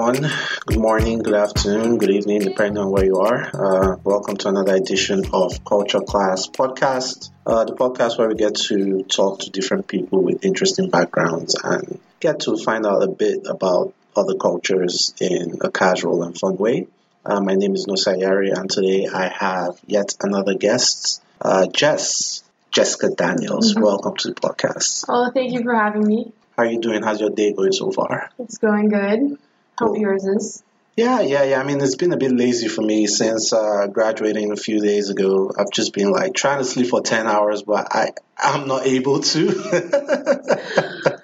everyone. Good morning, good afternoon, good evening, depending on where you are. Uh, welcome to another edition of Culture Class Podcast, uh, the podcast where we get to talk to different people with interesting backgrounds and get to find out a bit about other cultures in a casual and fun way. Uh, my name is Nosa Yari, and today I have yet another guest, uh, Jess, Jessica Daniels. Mhm. Welcome to the podcast. Oh, thank you for having me. How are you doing? How's your day going so far? It's going good. Hope Cool. yours is. Yeah, yeah, yeah. I mean, it's been a bit lazy for me since uh, graduating a few days ago. I've just been like trying to sleep for ten hours, but I I'm not able to.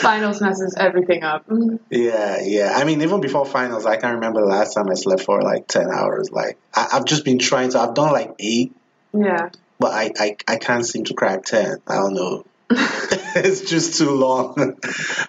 Finals messes everything up. Yeah, yeah. I mean, even before finals, I can't remember the last time I slept for like ten hours. Like I, I've just been trying to. I've done like eight, Yeah. but I I, I can't seem to crack ten. I don't know. it's just too long,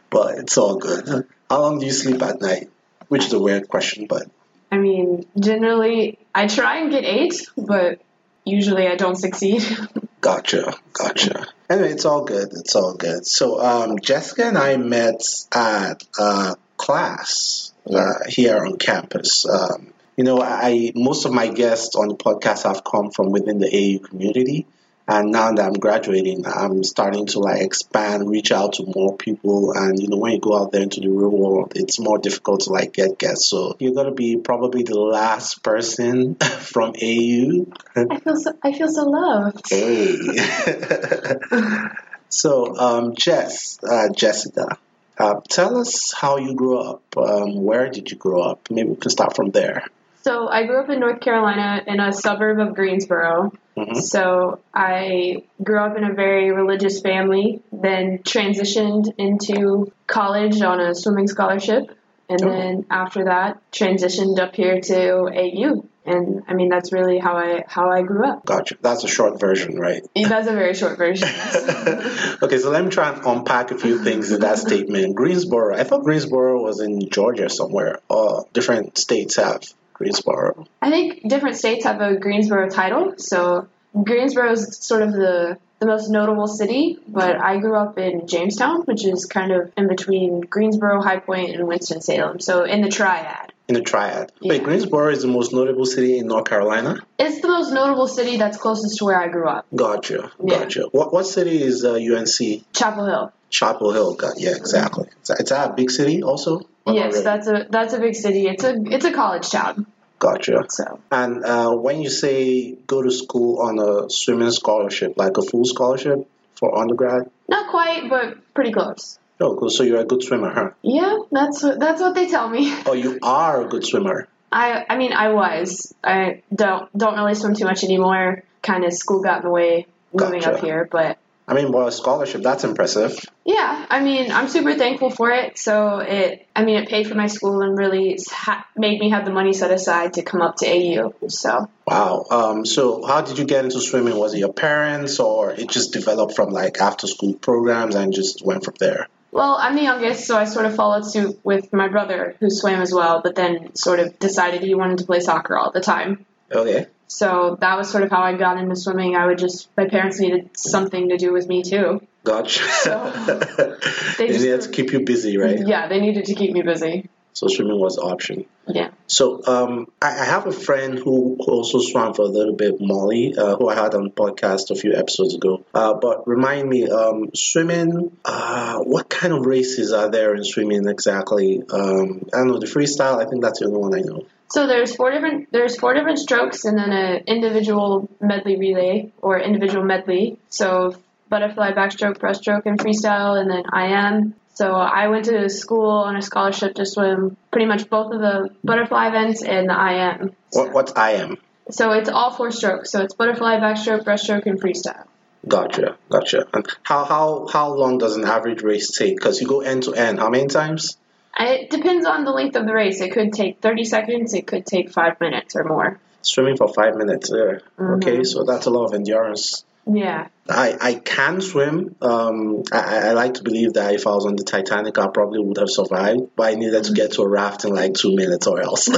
but it's all good. How long do you sleep at night? Which is a weird question, but I mean, generally, I try and get eight, but usually I don't succeed. Gotcha, gotcha. Anyway, it's all good. It's all good. So, um, Jessica and I met at a class uh, here on campus. Um, you know, I most of my guests on the podcast have come from within the AU community, and now that I'm graduating, I'm starting to like expand, reach out to more people. And you know, when you go out there into the real world, it's more difficult to like get guests. So you're gonna be probably the last person from AU I feel so. I feel so loved. Hey. so, um, Jess, uh, Jessica, uh, tell us how you grew up. Um, where did you grow up? Maybe we can start from there. So I grew up in North Carolina in a suburb of Greensboro. hmm So I grew up in a very religious family, then transitioned into college on a swimming scholarship, and Oh. then after that transitioned up here to AU. And I mean that's really how I how I grew up. Gotcha. That's a short version, right? That's a very short version. okay, so let me try and unpack a few things in that statement. Greensboro. I thought Greensboro was in Georgia somewhere. Oh, different states have Greensboro. I think different states have a Greensboro title. So Greensboro is sort of the the most notable city, but I grew up in Jamestown, which is kind of in between Greensboro, High Point, and Winston Salem. So in the triad. In the triad. Wait, Greensboro is the most notable city in North Carolina? It's the most notable city that's closest to where I grew up, Gotcha. Yeah. Gotcha. What, what city is uh, UNC? Chapel Hill. Chapel Hill. Got yeah, exactly. It's, it's a big city also. Yes, that's a that's a big city. It's a it's a college town. gotcha. So And uh, when you say go to school on a swimming scholarship, like a full scholarship for undergrad, not quite, but pretty close. oh, cool. So you're a good swimmer, huh? Yeah, that's what that's what they tell me. Oh, you are a good swimmer. I I mean I was. I don't don't really swim too much anymore. Kind of school got in the way moving Gotcha. up here, but I mean, well, a scholarship that's impressive. yeah, I mean I'm super thankful for it. So it I mean it paid for my school and really ha- made me have the money set aside to come up to AU. So Wow. Um, so how did you get into swimming? Was it your parents, or it just developed from like after school programs and just went from there? well I'm the youngest, so I sort of followed suit with my brother who swam as well, but then sort of decided he wanted to play soccer all the time. Okay. So that was sort of how I got into swimming. I would just my parents needed something to do with me too. Gotcha. They they just- needed to keep you busy, right? Yeah, they needed to keep me busy. So swimming was option. Yeah. So um, I, I have a friend who also swam for a little bit, Molly, uh, who I had on the podcast a few episodes ago. Uh, but remind me, um, swimming, uh, what kind of races are there in swimming exactly? Um, I don't know, the freestyle, I think that's the only one I know. So there's four different there's four different strokes and then an individual medley relay or individual medley. So butterfly, backstroke, breaststroke, and freestyle, and then IM. So I went to school on a scholarship to swim pretty much both of the butterfly events and the IM. What, what's IM? So it's all four strokes. So it's butterfly, backstroke, breaststroke, and freestyle. Gotcha, gotcha. And how, how, how long does an average race take? Because you go end to end, how many times? It depends on the length of the race. It could take 30 seconds. It could take five minutes or more. Swimming for five minutes there. Okay, Mhm. so that's a lot of endurance. Yeah. I, I can swim. Um, I, I like to believe that if I was on the Titanic, I probably would have survived. But I needed to get to a raft in like two minutes or else.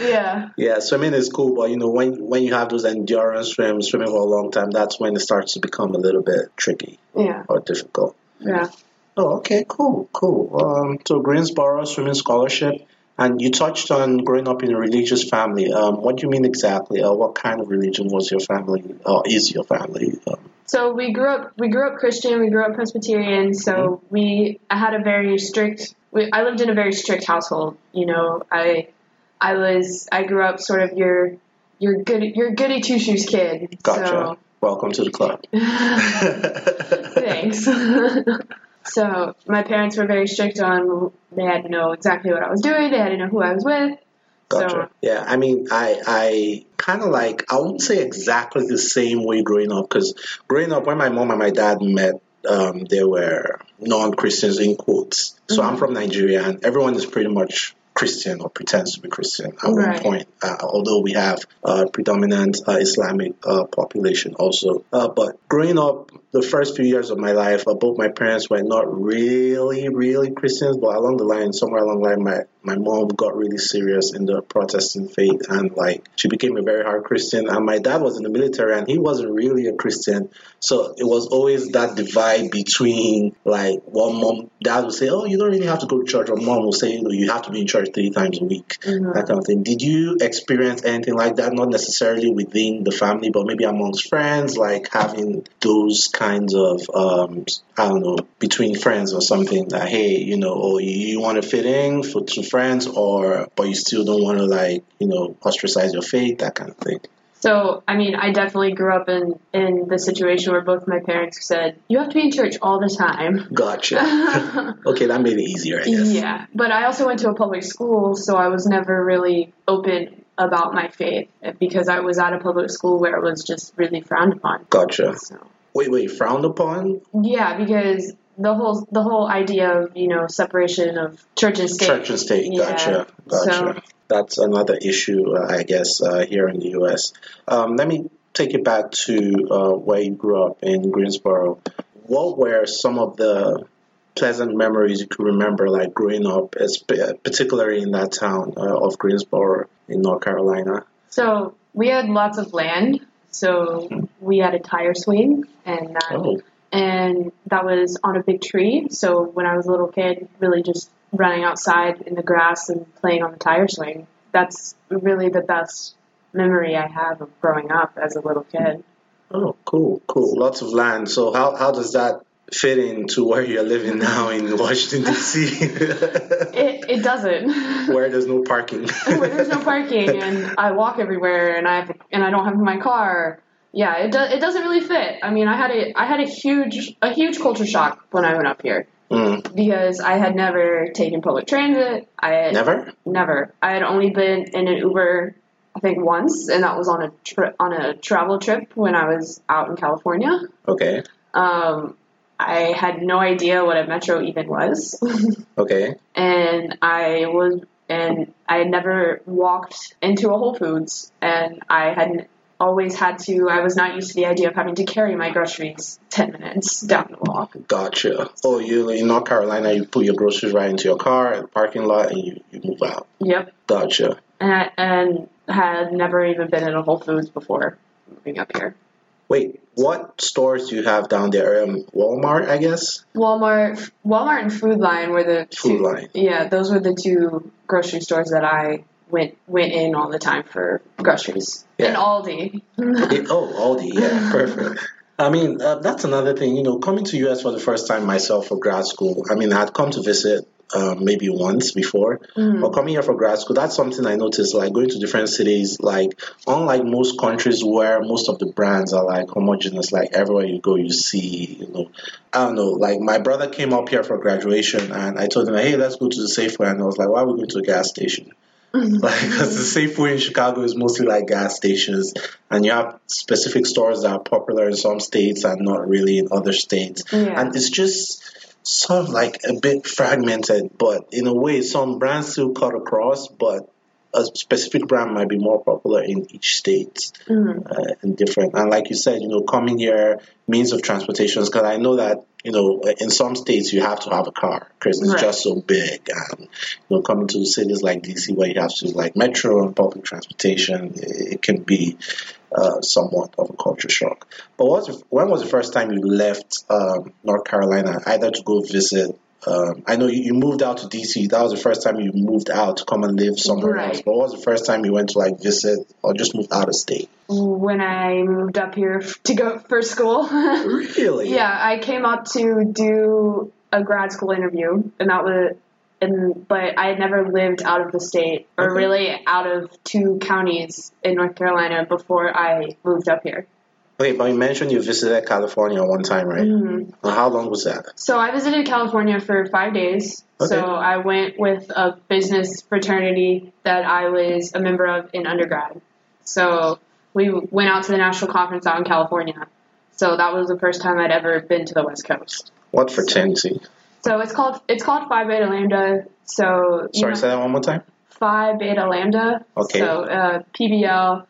Yeah. yeah, swimming is cool, but you know when when you have those endurance swims, swimming for a long time, that's when it starts to become a little bit tricky Yeah. or difficult. Yeah. Oh, okay, cool, cool. Um, so Greensboro swimming scholarship, and you touched on growing up in a religious family. Um, what do you mean exactly? Uh, what kind of religion was your family? Or is your family? Um, So we grew up we grew up Christian, we grew up Presbyterian, so we I had a very strict we, I lived in a very strict household. You know, I I was I grew up sort of your your good your goody two shoes kid. gotcha. Welcome to the club. Thanks. so my parents were very strict on they had to know exactly what I was doing, they had to know who I was with. Gotcha. So Yeah, I mean, I I kind of like I wouldn't say exactly the same way growing up because growing up when my mom and my dad met, um, they were non-Christians in quotes. So I'm from Nigeria, and everyone is pretty much Christian or pretends to be Christian at one point. Uh, although we have a predominant uh, Islamic uh, population also, uh, but growing up. The first few years of my life, uh, both my parents were not really, really Christians, but along the line, somewhere along the line, my, my mom got really serious in the Protestant faith and like she became a very hard Christian. And my dad was in the military and he wasn't really a Christian. So it was always that divide between like one mom, dad would say, Oh, you don't really have to go to church, or mom will say, "No, You have to be in church three times a week, Mhm. that kind of thing. Did you experience anything like that? Not necessarily within the family, but maybe amongst friends, like having those kinds of, um, I don't know, between friends or something that, hey, you know, or you, you want to fit in for to friends, or but you still don't want to like, you know, ostracize your faith, that kind of thing. So, I mean, I definitely grew up in in the situation where both my parents said, "You have to be in church all the time." Gotcha. okay, that made it easier, I guess. yeah, but I also went to a public school, so I was never really open about my faith eh, because I was at a public school where it was just really frowned upon. Gotcha. So, Wait, wait, frowned upon? yeah, because the whole the whole idea of you know separation of church and state. Church and state. Yeah, Gotcha. Gotcha. so- That's another issue, uh, I guess, uh, here in the U.S. Um, let me take it back to uh, where you grew up in Greensboro. What were some of the pleasant memories you could remember, like growing up, particularly in that town uh, of Greensboro in North Carolina? So we had lots of land. So we had a tire swing, and that Oh, and that was on a big tree. So when I was a little kid, really just running outside in the grass and playing on the tire swing. That's really the best memory I have of growing up as a little kid. oh, cool, cool. Lots of land. So how how does that fit into where you're living now in Washington D.C., It, it doesn't. where there's no parking? Where there's no parking and I walk everywhere and I have, and I don't have my car. Yeah, it do, it doesn't really fit. I mean, I had a I had a huge a huge culture shock when I went up here Mm, because I had never taken public transit. I had never. Never. I had only been in an Uber, I think once, and that was on a trip on a travel trip when I was out in California. Okay. Um, I had no idea what a metro even was, Okay. and I was and I had never walked into a Whole Foods, and I hadn't always had to. I was not used to the idea of having to carry my groceries ten minutes down the walk. Gotcha. Oh, you in North Carolina, you put your groceries right into your car at the parking lot, and you, you move out. Yep, Gotcha. and I, and had never even been in a Whole Foods before moving up here. Wait, what stores do you have down there? Um, Walmart, I guess. Walmart, Walmart and Food Lion were the Food two. Lion. Yeah, those were the two grocery stores that I went went in all the time for groceries. And Aldi. It- oh, Aldi. Yeah, perfect. I mean, uh, that's another thing. You know, coming to US for the first time myself for grad school. I mean, I had come to visit um, maybe once before, Mhm. but coming here for grad school, that's something I noticed. Like going to different cities, like unlike most countries where most of the brands are like homogenous, like everywhere you go, you see, you know, I don't know. Like my brother came up here for graduation, and I told him, hey, let's go to the Safeway, and I was like, why are we going to a gas station? like because the Safeway in Chicago is mostly like gas stations, and you have specific stores that are popular in some states and not really in other states, Yeah. and it's just sort of like a bit fragmented. But in a way, some brands still cut across, but a specific brand might be more popular in each state Mhm. uh, and different. And like you said, you know, coming here, means of transportation, because I know that, you know, in some states you have to have a car because it's Right. just so big. And, you know, coming to cities like DC where you have to like metro and public transportation, it, it can be uh, somewhat of a culture shock. But what's, the- when was the first time you left um, North Carolina, either to go visit? Um, I know you, you moved out to DC. That was the first time you moved out to come and live somewhere Right. else. But what was the first time you went to like visit or just moved out of state? When I moved up here to go for school. Really? yeah, I came up to do a grad school interview, and that was, and but I had never lived out of the state or Okay. really out of two counties in North Carolina before I moved up here. Okay, but you mentioned you visited California one time, right? Mhm. How long was that? So I visited California for five days. Okay. So I went with a business fraternity that I was a member of in undergrad. So we went out to the national conference out in California. So that was the first time I'd ever been to the West Coast. What fraternity? So it's called it's called Phi Beta Lambda. So Sorry, know, say that one more time. Phi Beta Lambda. Okay. So uh, PBL.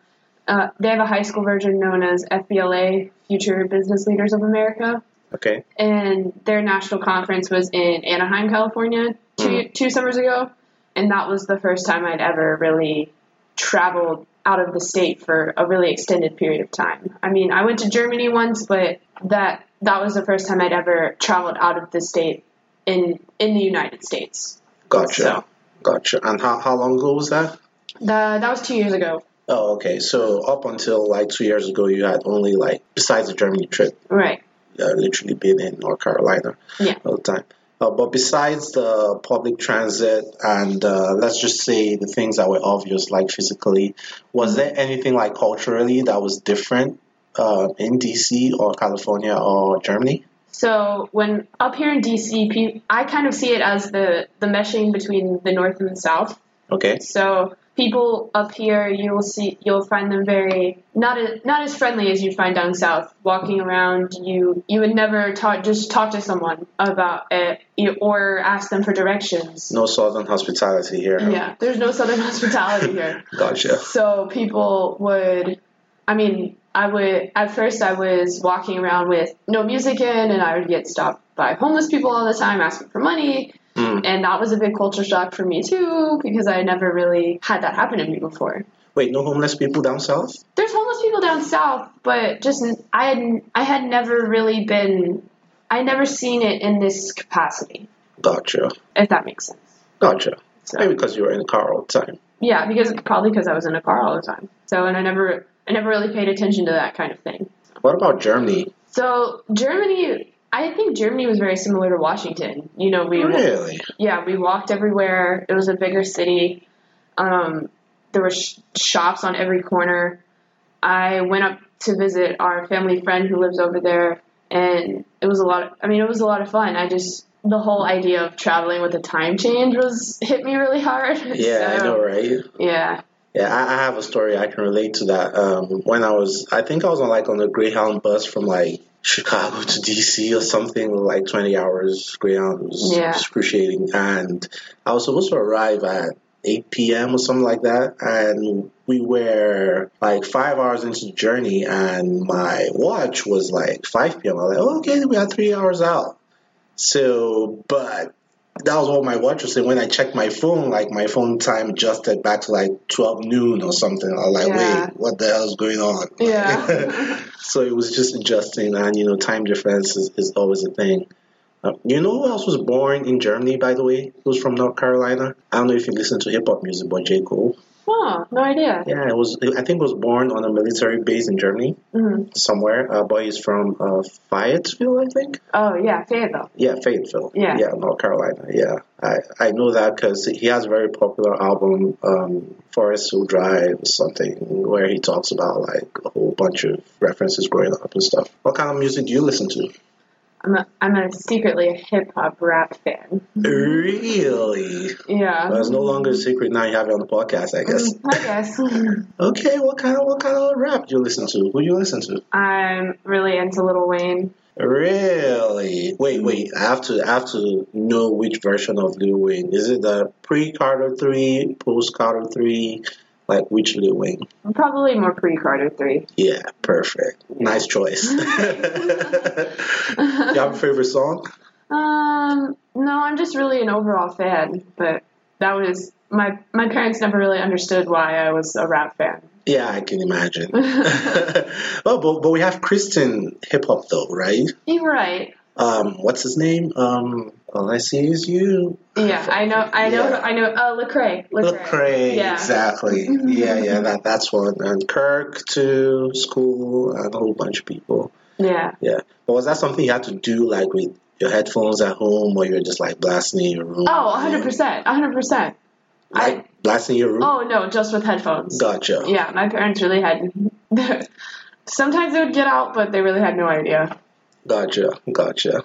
Uh, they have a high school version known as FBLA, Future Business Leaders of America Okay. and their national conference was in Anaheim, California, two two summers ago, and that was the first time I'd ever really traveled out of the state for a really extended period of time. I mean, I went to Germany once, but that that was the first time I'd ever traveled out of the state in in the United States. Gotcha. So- Gotcha. And how, how long ago was that? The, that was two years ago. Oh, okay. So up until like two years ago, you had only like, besides the Germany trip, Right. had literally been in North Carolina Yeah. all the time. Uh, but besides the public transit and uh, let's just say the things that were obvious, like physically, was there anything like culturally that was different uh, in DC or California or Germany? So when up here in DC, I kind of see it as the the meshing between the north and the south. Okay. So people up here, you will see, you'll find them very not as, not as friendly as you find down south. Walking around, you you would never talk just talk to someone about it or ask them for directions. No southern hospitality here. Yeah, there's no southern hospitality here. Gotcha. So people would, I mean, I would at first I was walking around with no music in, and I would get stopped by homeless people all the time asking for money. Mm. And that was a big culture shock for me too, because I never really had that happen to me before. Wait, no homeless people down south? There's homeless people down south, but just I had I had never really been I never seen it in this capacity, Gotcha. if that makes sense. Gotcha. So Maybe because you were in the car all the time. yeah, because probably because I was in a car all the time. So and I never I never really paid attention to that kind of thing. What about Germany? So Germany, I think Germany was very similar to Washington. You know, we Really? yeah we walked everywhere. It was a bigger city. Um, there were sh- shops on every corner. I went up to visit our family friend who lives over there, and it was a lot. Of, I mean, it was a lot of fun. I just the whole idea of traveling with a time change was hit me really hard. Yeah, I know, right? Yeah. Yeah, I, I have a story I can relate to that. Um, when I was, I think I was on like on the Greyhound bus from like Chicago to DC or something, like 20 hours. Greyhound was Yeah. excruciating. And I was supposed to arrive at 8 p.m. or something like that. And we were like five hours into the journey, and my watch was like 5 p.m. I was like, oh, okay, we got three hours out. So, but that was what my watch was saying. When I checked my phone, like my phone time adjusted back to like 12 noon or something. I was like, Yeah. wait, what the hell is going on? Yeah. so it was just adjusting, and you know, time difference is, is always a thing. Uh, you know who else was born in Germany, by the way? Who's from North Carolina. I don't know if you listen to hip hop music, but J. Cole. Oh, no idea. Yeah, it was. I think it was born on a military base in Germany Mhm. somewhere. Uh, but he's from uh, Fayetteville, I think. Oh yeah, Fayetteville. Yeah, Fayetteville. Yeah. Yeah, North Carolina. Yeah, I, I know that because he has a very popular album, um, Forest Hill Drive, something, where he talks about like a whole bunch of references growing up and stuff. What kind of music do you listen to? I'm a, I'm a secretly a hip hop rap fan. Really? Yeah. Well, it's no longer a secret now. You have it on the podcast, I guess. I guess. Okay, what kind of what kind of rap do you listen to? Who do you listen to? I'm really into Lil Wayne. Really? Wait, wait. I have to I have to know which version of Lil Wayne. Is it the pre Carter three, post Carter three? Like which Lil Wayne? Probably more pre Carter three. Yeah, perfect. Nice choice. you have a favorite song? Um, no, I'm just really an overall fan. But that was my my parents never really understood why I was a rap fan. Yeah, I can imagine. oh, but but we have Christian hip hop though, right? You're right. Um, what's his name? Um, all I see is you. Yeah, I know, I know, Yeah. I know. Uh, Lecrae. Lecrae. Lecrae, Yeah. exactly. yeah, yeah, that that's one. And Kirk to school and a whole bunch of people. Yeah. Yeah. But was that something you had to do like with your headphones at home or you're just like blasting in your room? Oh, 100 percent, 100 percent. Like blasting your room? Oh no, just with headphones. Gotcha. Yeah, my parents really had. Sometimes they would get out, but they really had no idea. Gotcha. Gotcha.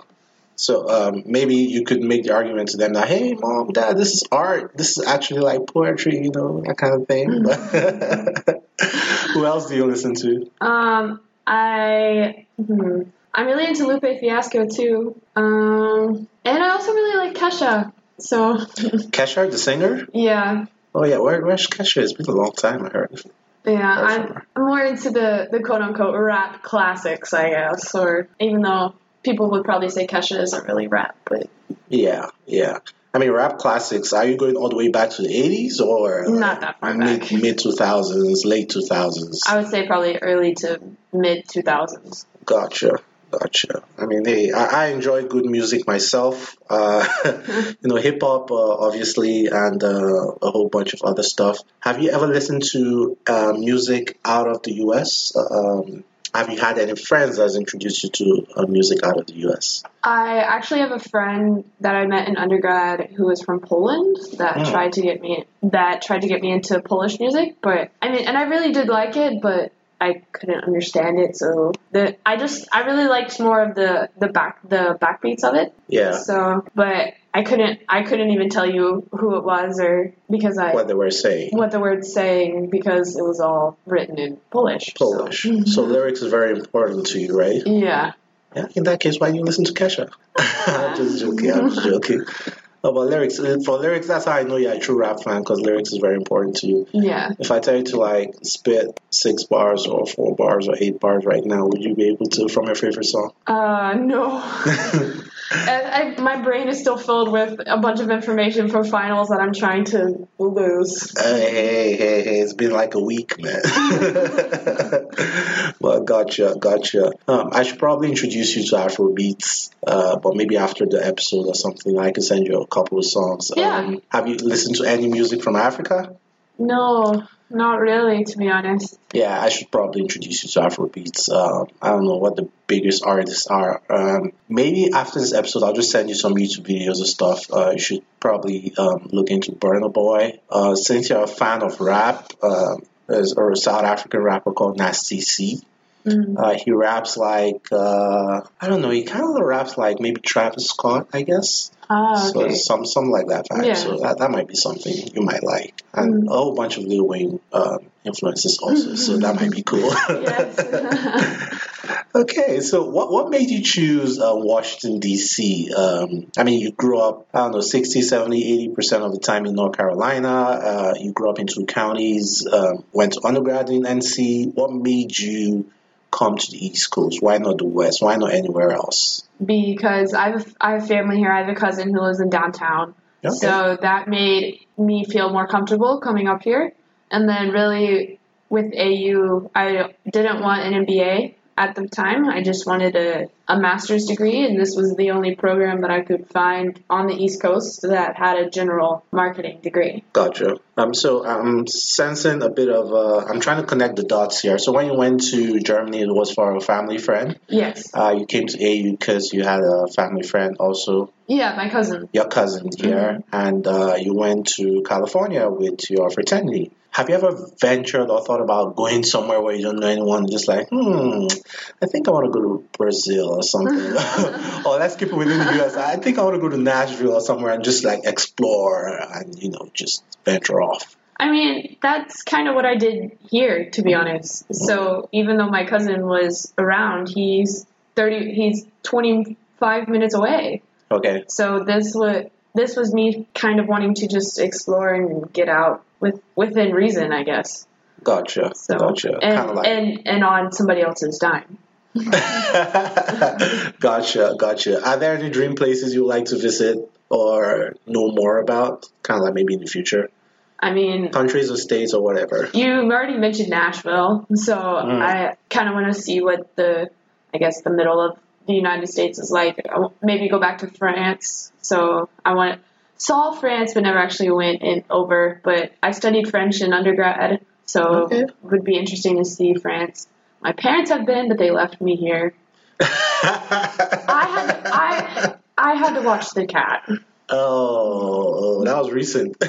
So um, maybe you could make the argument to them that, hey, mom, dad, this is art. This is actually like poetry, you know, that kind of thing. But who else do you listen to? Um, I hmm, I'm really into Lupe Fiasco too. Um, and I also really like Kesha. So Kesha, the singer? yeah, Oh yeah, where, where's Kesha? It's been a long time. I heard. Yeah, I'm I'm more into the the quote unquote rap classics, I guess. Or even though people would probably say Kesha isn't really rap, but Yeah, yeah. I mean, rap classics. Are you going all the way back to the '80s or Not that far mid back. mid 2000s, late 2000s? I would say probably early to mid 2000s. Gotcha. Gotcha. I mean, hey, I, I enjoy good music myself. Uh, you know, hip hop, uh, obviously, and uh, a whole bunch of other stuff. Have you ever listened to uh, music out of the U.S.? Um, have you had any friends that's introduced you to uh, music out of the U.S.? I actually have a friend that I met in undergrad who is from Poland that Mm. tried to get me that tried to get me into Polish music, but I mean, and I really did like it, but I couldn't understand it. So the I just I really liked more of the the back the backbeats of it. Yeah, So, but I couldn't I couldn't even tell you who it was or because I what they were saying. what the word's saying because it was all written in Polish. so- Polish. So lyrics is very important to you, right? Yeah. Yeah, in that case, why do you listen to Kesha? I'm just joking. I'm just joking. No, but lyrics, uh, for lyrics, that's how I know you're a true rap fan because lyrics is very important to you. Yeah. If I tell you to like spit six bars or four bars or eight bars right now, would you be able to from your favorite song? Uh, no. I, I, my brain is still filled with a bunch of information from finals that I'm trying to lose. Hey, hey, hey, hey, it's been like a week, man. well, gotcha, gotcha. Um, I should probably introduce you to Afrobeats, uh, but maybe after the episode or something, I can send you a couple of songs. Yeah. Um, have you listened to any music from Africa? No, not really, to be honest. Yeah, I should probably introduce you to Afrobeats. Um, I don't know what the biggest artists are. Um, maybe after this episode, I'll just send you some YouTube videos and stuff. Uh, you should probably um, look into Burna Boy. Uh, since you're a fan of rap, uh, there's a South African rapper called Nasty C. Mm. Uh, he raps like uh, I don't know. He kind of raps like maybe Travis Scott, I guess. Ah, okay. So some some like that vibe. Yeah. So that, that might be something you might like, and Mm. a whole bunch of Lil Wayne um, influences also. so that might be cool. Okay, so what what made you choose uh, Washington D.C.? Um, I mean, you grew up I don't know 60, 70, 80 percent of the time in North Carolina. Uh, you grew up in two counties. Um, went to undergrad in NC. What made you come to the East Coast? Why not the West? Why not anywhere else? because I have, I have family here. I have a cousin who lives in downtown. Okay. So that made me feel more comfortable coming up here. And then, really, with AU, I didn't want an MBA at the time. I just wanted a, a master's degree, and this was the only program that I could find on the East Coast that had a general marketing degree. Gotcha. Um, so I'm sensing a bit of. Uh, I'm trying to connect the dots here. So when you went to Germany, it was for a family friend. Yes. Uh, you came to AU because you had a family friend, also Yeah, my cousin. your cousin here, and uh, you went to California with your fraternity. Have you ever ventured or thought about going somewhere where you don't know anyone, just like, hmm, I think I want to go to Brazil or something, or let's keep it within the U.S. I think I want to go to Nashville or somewhere and just like explore and you know just venture off. I mean, that's kind of what I did here, to be honest. So even though my cousin was around, he's thirty. He's twenty five minutes away. Okay. So this was this was me kind of wanting to just explore and get out with within reason, I guess. Gotcha. So gotcha. and like. and and on somebody else's dime. gotcha. Gotcha. Are there any dream places you would like to visit or know more about? Kind of like maybe in the future, I mean, countries or states or whatever. you already mentioned Nashville, so Mm. I kind of want to see what the I guess the middle of the United States is like. Maybe go back to France. So I want saw France, but never actually went in over. But I studied French in undergrad, so Okay. it would be interesting to see France. My parents have been, but they left me here. I had I I had to watch the cat. oh, that was recent.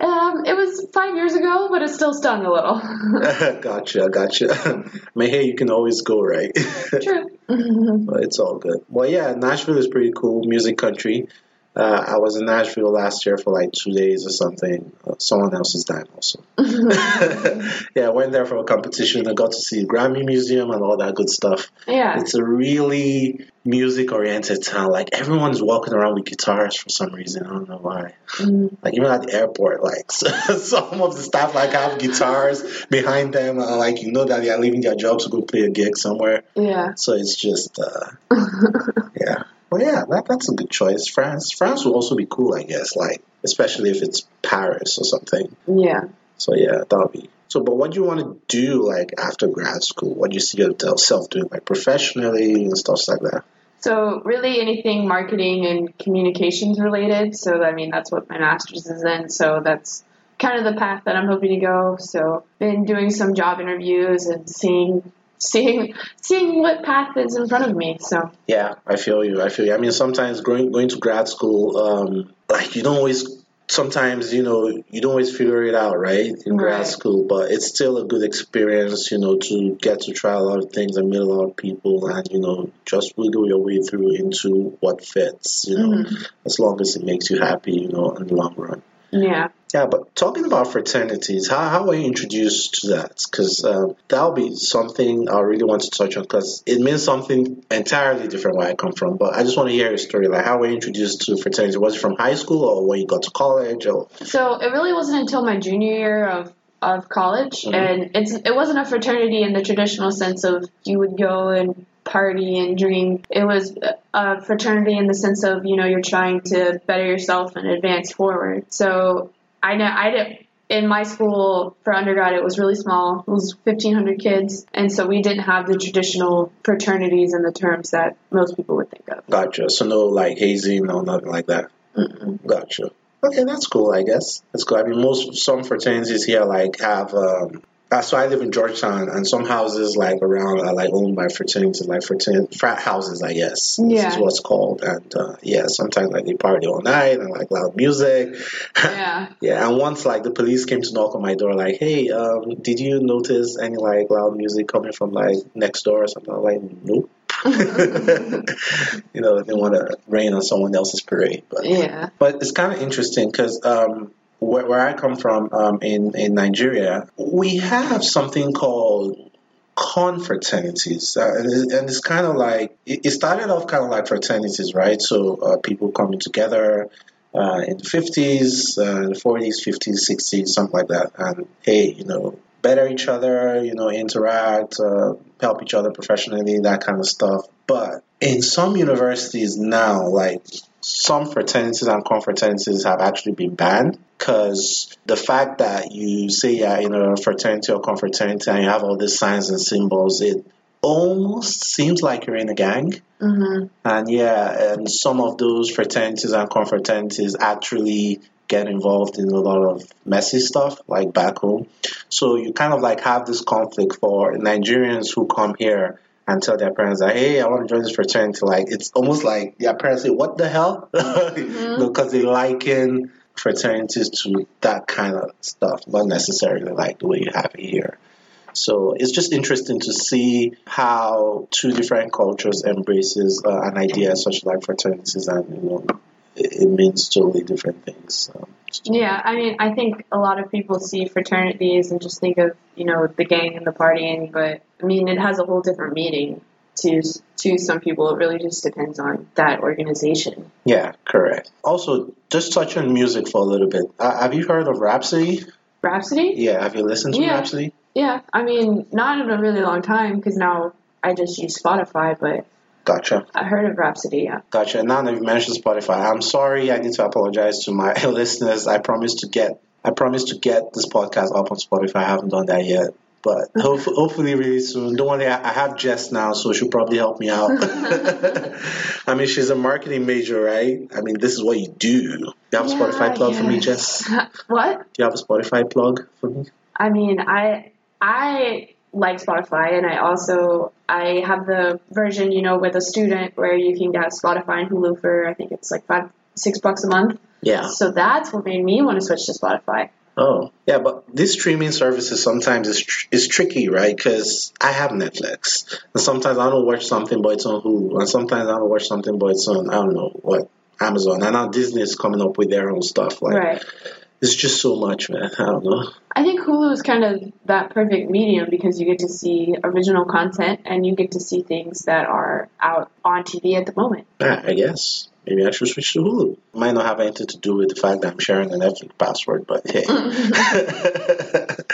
Um, it was five years ago, but it still stung a little. gotcha, gotcha. I mean, hey, you can always go, right? True. but it's all good. Well, yeah, Nashville is pretty cool, music country. Uh, I was in Nashville last year for like two days or something. Uh, someone else's dime also. yeah, I went there for a competition. I got to see the Grammy Museum and all that good stuff. yeah. It's a really music oriented town. Like everyone's walking around with guitars for some reason. I don't know why. Mm. Like even at the airport, like some of the staff like have guitars behind them. Uh, like you know that they are leaving their jobs to go play a gig somewhere. Yeah. So it's just uh, yeah, that, that's a good choice. France, France will also be cool, I guess. Like especially if it's Paris or something. Yeah. So yeah, that'll be. So, but what do you want to do like after grad school? What do you see yourself doing, like professionally and stuff like that? So really anything marketing and communications related. So I mean that's what my master's is in. So that's kind of the path that I'm hoping to go. So been doing some job interviews and seeing seeing seeing what path is in front of me. So Yeah, I feel you. I feel you. I mean, sometimes going going to grad school, um, like you don't always. Sometimes you know you don't always figure it out, right? In grad Right. school, but it's still a good experience, you know, to get to try a lot of things and meet a lot of people, and you know, just wiggle your way through into what fits, you know, as long as it makes you happy, you know, in the long run. Yeah. Yeah, but talking about fraternities, how, how were you introduced to that? Because um, that'll be something I really want to touch on because it means something entirely different where I come from. But I just want to hear your story. Like, how were you introduced to fraternity? Was it from high school or when you got to college? Or So it really wasn't until my junior year of of college, Mhm. and it's it wasn't a fraternity in the traditional sense of you would go and party and drink. It was a fraternity in the sense of you know you're trying to better yourself and advance forward. So I know I did. In my school for undergrad, it was really small. It was 1,500 kids, and so we didn't have the traditional fraternities and the terms that most people would think of. gotcha. So no like hazing no nothing like that. Mm-mm. Gotcha. Okay, that's cool. I guess that's cool. I mean, most some fraternities here like have. Um, uh, so I live in Georgetown, and some houses like around are like owned by fraternities, like fraternity frat houses, I guess. Yeah. This is what's called, and uh, yeah, sometimes like they party all night and like loud music. Yeah. yeah, and once like the police came to knock on my door, like, hey, um, did you notice any like loud music coming from like next door or something? I'm like, nope. you know, they want to rain on someone else's parade, but Yeah. but it's kind of interesting because um, where, where I come from um, in in Nigeria, we have something called confraternities, uh, and, and it's kind of like it, it started off kind of like fraternities, right? So uh, people coming together. Uh, in the 50s, uh, the 40s, 50s, 60s, something like that. And hey, you know, better each other, you know, interact, uh, help each other professionally, that kind of stuff. But in some universities now, like some fraternities and confraternities have actually been banned because the fact that you say you're in a fraternity or confraternity and you have all these signs and symbols, it almost seems like you're in a gang. hmm And yeah, and some of those fraternities and confraternities actually get involved in a lot of messy stuff, like back home. So you kind of like have this conflict for Nigerians who come here and tell their parents that, hey, I want to join this fraternity. Like it's almost like their parents say, what the hell? Because they liken fraternities to that kind of stuff, not necessarily like the way you have it here. So it's just interesting to see how two different cultures embraces uh, an idea such like fraternities, and you know, it, means totally different things. Um, Yeah, I mean, I think a lot of people see fraternities and just think of, you know, the gang and the partying, but I mean, it has a whole different meaning. to to some people. It really just depends on that organization. Yeah, correct. Also, just touch on music for a little bit. Uh, have you heard of Rhapsody? Rhapsody? Yeah, have you listened to Yeah. Rhapsody? Yeah, I mean, not in a really long time because now I just use Spotify, but Gotcha. I heard of Rhapsody. Yeah. Gotcha. Now that you mentioned Spotify, I'm sorry. I need to apologize to my listeners. I promised to get I promised to get this podcast up on Spotify. I haven't done that yet, but hope, hopefully really soon. Don't worry. I I have Jess now, so she'll probably help me out. I mean, she's a marketing major, right? I mean, this is what you do. You have a Spotify Yeah, plug for me. Jess? what? Do you have a Spotify plug for me? I mean, I I like Spotify, and I also I have the version, you know, with a student where you can get Spotify and Hulu for I think it's like five six bucks a month. Yeah. So that's what made me want to switch to Spotify. Oh, yeah, but these streaming services sometimes is tr- is tricky, right? Because I have Netflix, and sometimes I don't watch something, but it's on Hulu, and sometimes I don't watch something, but it's on I don't know what Amazon. And now Disney is coming up with their own stuff. Like right. It's just so much, man. I don't know. I think Hulu is kind of that perfect medium because you get to see original content and you get to see things that are out on TV at the moment. Yeah, I guess maybe I should switch to Hulu. Might not have anything to do with the fact that I'm sharing a Netflix password, but hey.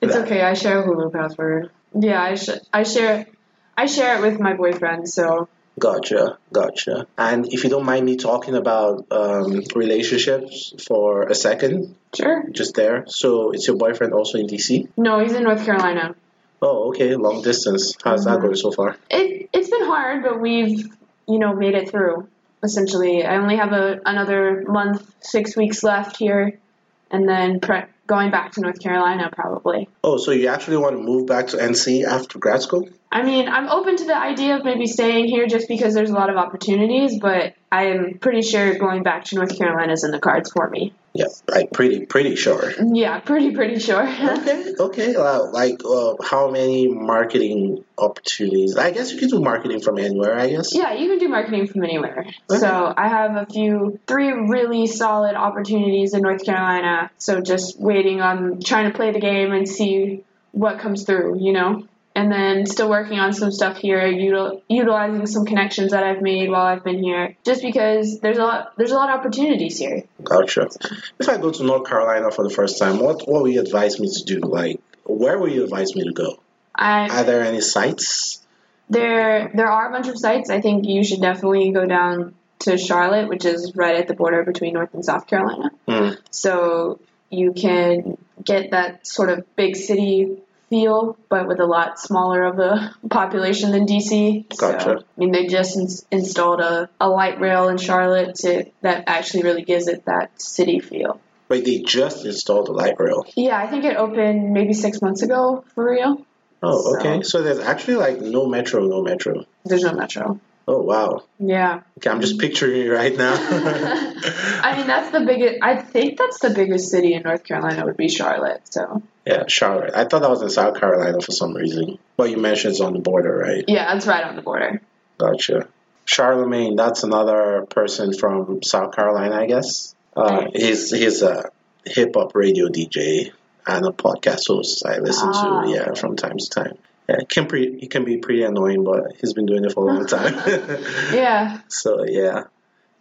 It's okay. I share a Hulu password. Yeah, I sh- I share I share it with my boyfriend. So Gotcha, gotcha. And if you don't mind me talking about um, relationships for a second, sure. just there. So it's your boyfriend also in DC? No, he's in North Carolina. Oh, okay, long distance. How's that Mhm. going so far? It it's been hard, but we've you know made it through. Essentially, I only have a another month, six weeks left here, and then pre- going back to North Carolina probably. Oh, so you actually want to move back to NC after grad school? I mean, I'm open to the idea of maybe staying here just because there's a lot of opportunities, but I'm pretty sure going back to North Carolina is in the cards for me. Yeah, like pretty, pretty sure. Yeah, pretty, pretty sure. Okay, okay. Uh, like, uh, how many marketing opportunities? I guess you can do marketing from anywhere. I guess. yeah, you can do marketing from anywhere. Okay. So I have a few, three really solid opportunities in North Carolina. So just waiting on trying to play the game and see what comes through, you know? And then still working on some stuff here, util- utilizing some connections that I've made while I've been here, just because there's a lot, there's a lot of opportunities here. Gotcha. If I go to North Carolina for the first time, what what would you advise me to do? Like, where would you advise me to go? I Are there any sites? There, there are a bunch of sites. I think you should definitely go down to Charlotte, which is right at the border between North and South Carolina. Hmm. So you can get that sort of big city feel, but with a lot smaller of a population than DC. Gotcha. So, I mean, they just ins- installed a, a light rail in Charlotte to that actually really gives it that city feel. Wait, they just installed a light rail. Yeah, I think it opened maybe six months ago for real. Oh, So- okay. So there's actually like no metro, no metro. There's no metro. Oh, wow. Yeah. Okay, I'm just picturing it right now. I mean, that's the biggest. I think that's the biggest city in North Carolina would be Charlotte. So yeah, Charlotte. I thought that was in South Carolina for some reason. Well, you mentioned it's on the border, right? yeah, it's right on the border. Gotcha. Charlamagne, that's another person from South Carolina, I guess. Uh, he's he's a hip hop radio DJ and a podcast host. I listen Ah. to yeah from time to time. Yeah, it can pre- he can be pretty annoying, but he's been doing it for a long time. Yeah. so yeah.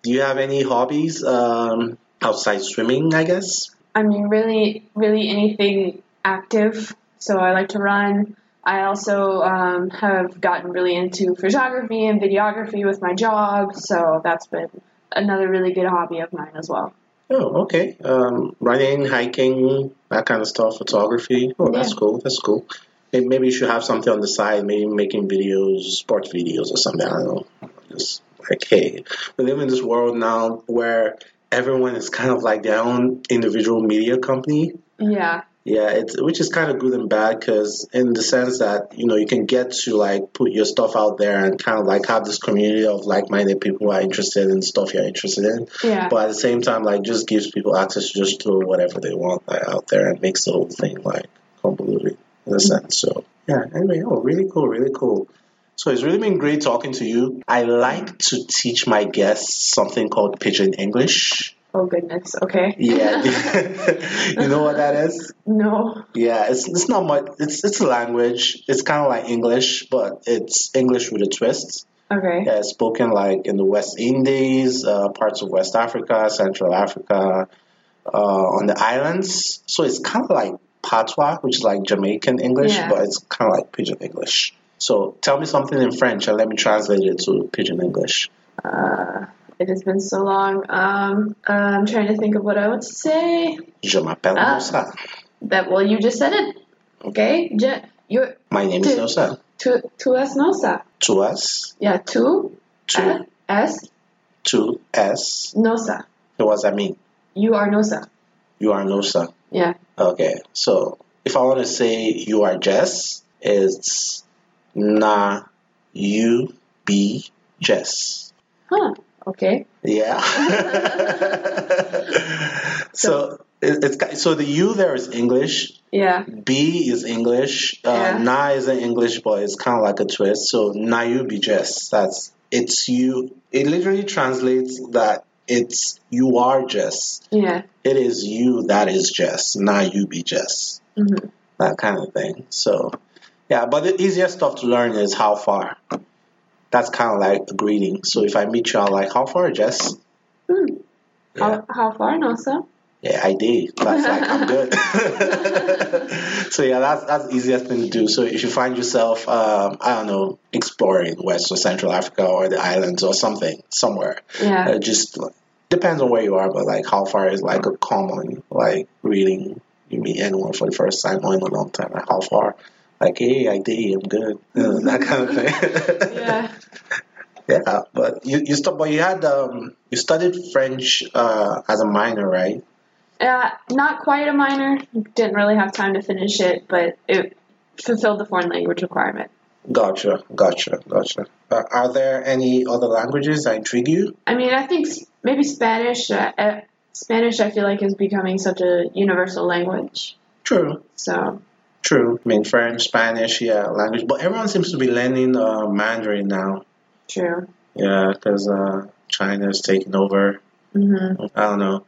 Do you have any hobbies um, outside swimming? I guess. I mean, really, really anything active. So I like to run. I also um, have gotten really into photography and videography with my job. So that's been another really good hobby of mine as well. Oh, okay. Um, running, hiking, that kind of stuff, photography. Oh, that's cool. That's cool. Maybe, maybe you should have something on the side, maybe making videos, sports videos or something. I don't know. Just like, hey, we live in this world now where everyone is kind of like their own individual media company. Yeah. Yeah, it's which is kind of good and bad because in the sense that you know you can get to like put your stuff out there and kind of like have this community of like-minded people who are interested in stuff you're interested in Yeah. but at the same time like just gives people access to just do whatever they want like, out there and makes the whole thing like convoluted in a sense so yeah anyway oh really cool really cool so it's really been great talking to you i like to teach my guests something called pidgin english Oh goodness. Okay. Yeah. you know what that is? No. Yeah, it's it's not much. It's it's a language. It's kind of like English, but it's English with a twist. Okay. Yeah, it's spoken like in the West Indies, uh, parts of West Africa, Central Africa, uh, on the islands. So it's kind of like patois, which is like Jamaican English, Yeah. but it's kind of like pidgin English. So tell me something in French and let me translate it to pidgin English. Uh, it has been so long. Um, uh, I'm trying to think of what I would say. Je m'appelle Ah. Nosa. That well, you just said it. Okay. Je, you My name is Tu- Nosa. tu tu es nosa. To us, Yeah. Tu to es to s. nosa. So what does that mean? You are nosa. You are Nosa. Yeah. Okay, so if I want to say you are Jess, it's na you be Jess. Huh. Okay. Yeah. so it, it's so the you there is English. Yeah. B is English. Uh, Yeah. Na isn't English, but it's kind of like a twist. So na you be Jess. That's it's you. It literally translates that it's you are Jess. Yeah. It is you that is Jess. not you be Jess. hmm That kind of thing. So yeah, but the easiest stuff to learn is how far. That's kind of like a greeting. So if I meet you, I'm like, how far, Jess? Hmm. Yeah. How, how far, Nosa? Yeah, I dey. That's like I'm good. so yeah, that's that's the easiest thing to do. So if you find yourself, um, I don't know, exploring West or Central Africa or the islands or something somewhere, Yeah. uh, just depends on where you are. But like, how far is like a common like reading? You meet anyone for the first time or in a long time? Like how far? Like, hey, I dey. I'm good. Uh, that kind of thing. Yeah. yeah, but you you stu- but you had um you studied French uh, as a minor, right? Uh, not quite a minor. Didn't really have time to finish it, but it fulfilled the foreign language requirement. Gotcha, gotcha, gotcha. Uh, are there any other languages that intrigue you? I mean, I think maybe Spanish. Uh, uh, Spanish, I feel like, is becoming such a universal language. True, So, true. I mean, French, Spanish, yeah, language. But everyone seems to be learning uh, Mandarin now. true. Yeah, because uh, China's taking over. hmm I don't know.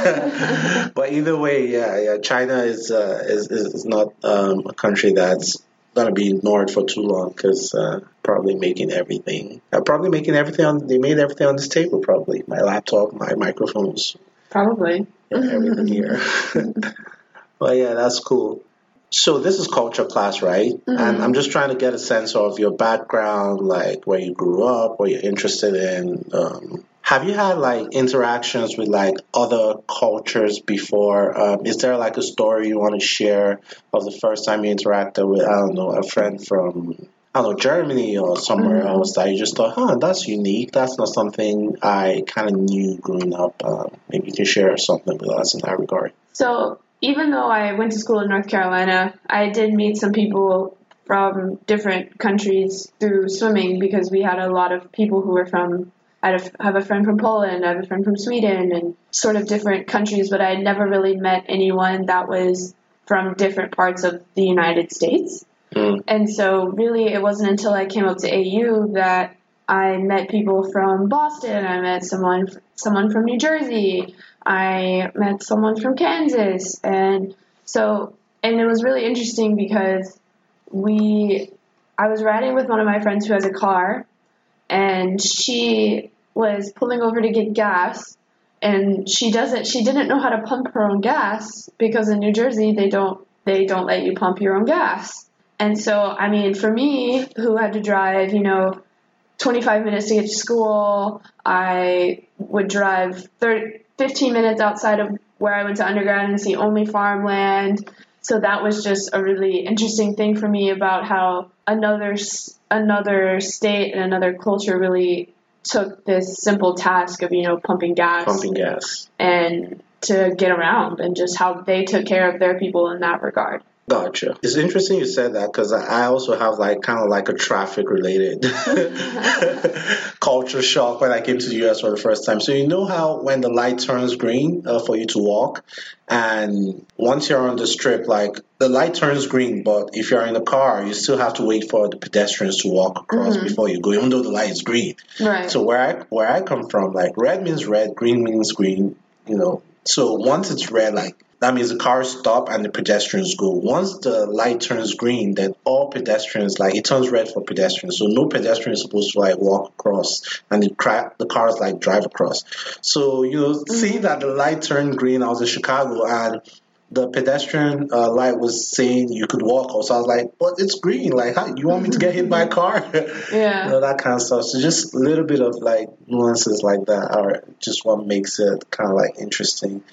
but either way, yeah, yeah. China is uh, is, is not um, a country that's gonna be ignored for too long because uh, probably making everything, uh, probably making everything on. They made everything on this table. Probably my laptop, my microphones, Probably. yeah, everything here. but yeah, that's cool. So this is culture class, right? And I'm just trying to get a sense of your background, like where you grew up, what you're interested in. Um, have you had like interactions with like other cultures before? Um, is there like a story you want to share of the first time you interacted with, I don't know, a friend from I don't know, Germany or somewhere Mhm. else that you just thought, huh, that's unique. That's not something I kind of knew growing up. Um, maybe you can share something with us in that regard. So, even though I went to school in North Carolina, I did meet some people from different countries through swimming because we had a lot of people who were from. I have a friend from Poland, I have a friend from Sweden, and sort of different countries, but I had never really met anyone that was from different parts of the United States. Mm. And so, really, it wasn't until I came up to AU that I met people from Boston. I met someone someone from New Jersey. I met someone from Kansas, and so and it was really interesting because we I was riding with one of my friends who has a car, and she was pulling over to get gas, and she doesn't she didn't know how to pump her own gas because in New Jersey they don't they don't let you pump your own gas. And so, I mean, for me, who had to drive, you know, 25 minutes to get to school, I would drive 30, 15 minutes outside of where I went to undergrad and see only farmland. So that was just a really interesting thing for me about how another another state and another culture really took this simple task of you know pumping gas Pumping gas. and to get around and just how they took care of their people in that regard. Gotcha. It's interesting you said that because I also have like kind of like a traffic related culture shock when I came to the US for the first time. So you know how when the light turns green uh, for you to walk, and once you're on the strip, like the light turns green, but if you're in the car, you still have to wait for the pedestrians to walk across Mhm. before you go, even though the light is green. Right. So where I where I come from, like red means red, green means green. You know, so once it's red, like that means the cars stop and the pedestrians go. Once the light turns green, then all pedestrians like it turns red for pedestrians. So no pedestrian is supposed to like walk across, and the cra- the cars like drive across. So you know, seeing that the light turned green, I was in Chicago and. The pedestrian uh, light was saying you could walk, so I was like, "But it's green. Like, how, you want me to get hit by a car?" yeah. you know that kind of stuff. So just a little bit of like nuances like that are just what makes it kind of like interesting.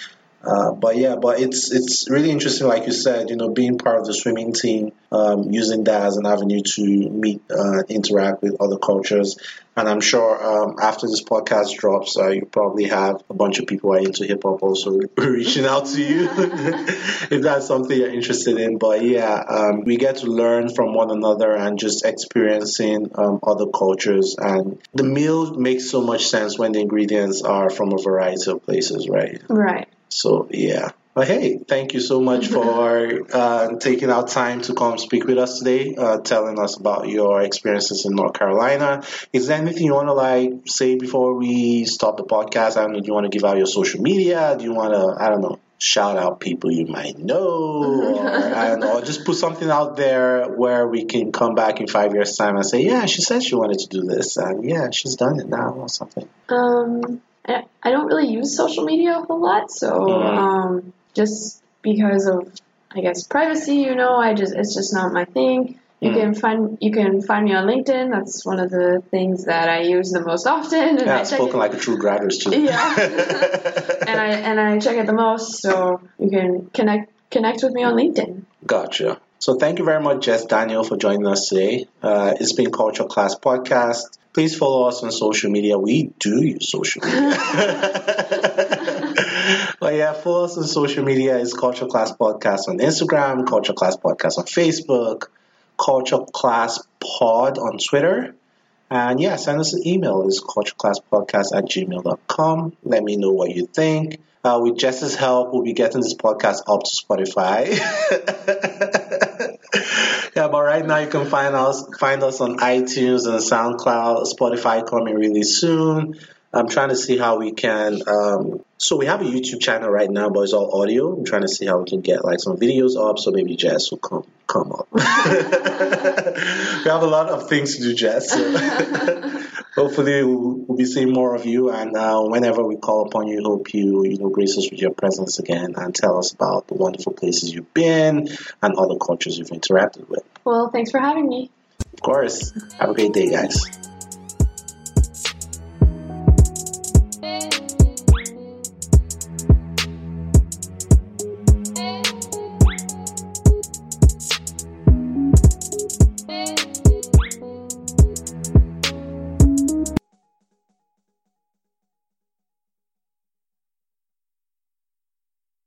Uh, but yeah, but it's it's really interesting, like you said, you know, being part of the swimming team, um, using that as an avenue to meet, uh, interact with other cultures, and I'm sure um, after this podcast drops, uh, you probably have a bunch of people who are into hip hop also reaching out to you if that's something you're interested in. But yeah, um, we get to learn from one another and just experiencing um, other cultures, and the meal makes so much sense when the ingredients are from a variety of places, right? Right. So yeah. But hey, thank you so much for uh, taking out time to come speak with us today, uh, telling us about your experiences in North Carolina. Is there anything you want to like say before we stop the podcast? I don't know. Do you want to give out your social media? Do you want to, I don't know, shout out people you might know, or I don't know, or just put something out there where we can come back in five years' time and say, yeah, she said she wanted to do this, and yeah, she's done it now, or something. Um, I, I don't really use social media a whole lot, so um, just because of I guess privacy, you know, I just it's just not my thing. You Mm. can find you can find me on LinkedIn. That's one of the things that I use the most often. And Yeah, I spoken it, like a true graduate student. Yeah. and I and I check it the most, so you can connect connect with me on LinkedIn. Gotcha. So thank you very much, Jess Daniel, for joining us today. Uh, it's been Culture Class Podcast. Please follow us on social media. We do use social media. but yeah, follow us on social media. It's Culture Class Podcast on Instagram, Culture Class Podcast on Facebook, Culture Class Pod on Twitter. And yeah, send us an email. It's cultureclasspodcast at gmail.com. Let me know what you think. Uh, with Jess's help, we'll be getting this podcast up to Spotify. yeah, but right now you can find us find us on iTunes and SoundCloud, Spotify coming really soon. I'm trying to see how we can. Um, so we have a YouTube channel right now, but it's all audio. I'm trying to see how we can get like some videos up, so maybe Jess will come come up. we have a lot of things to do, Jess. So hopefully we'll, be seeing more of you, and uh, whenever we call upon you, hope you you know grace us with your presence again and tell us about the wonderful places you've been and other cultures you've interacted with. Well, thanks for having me. Of course. Have a great day, guys.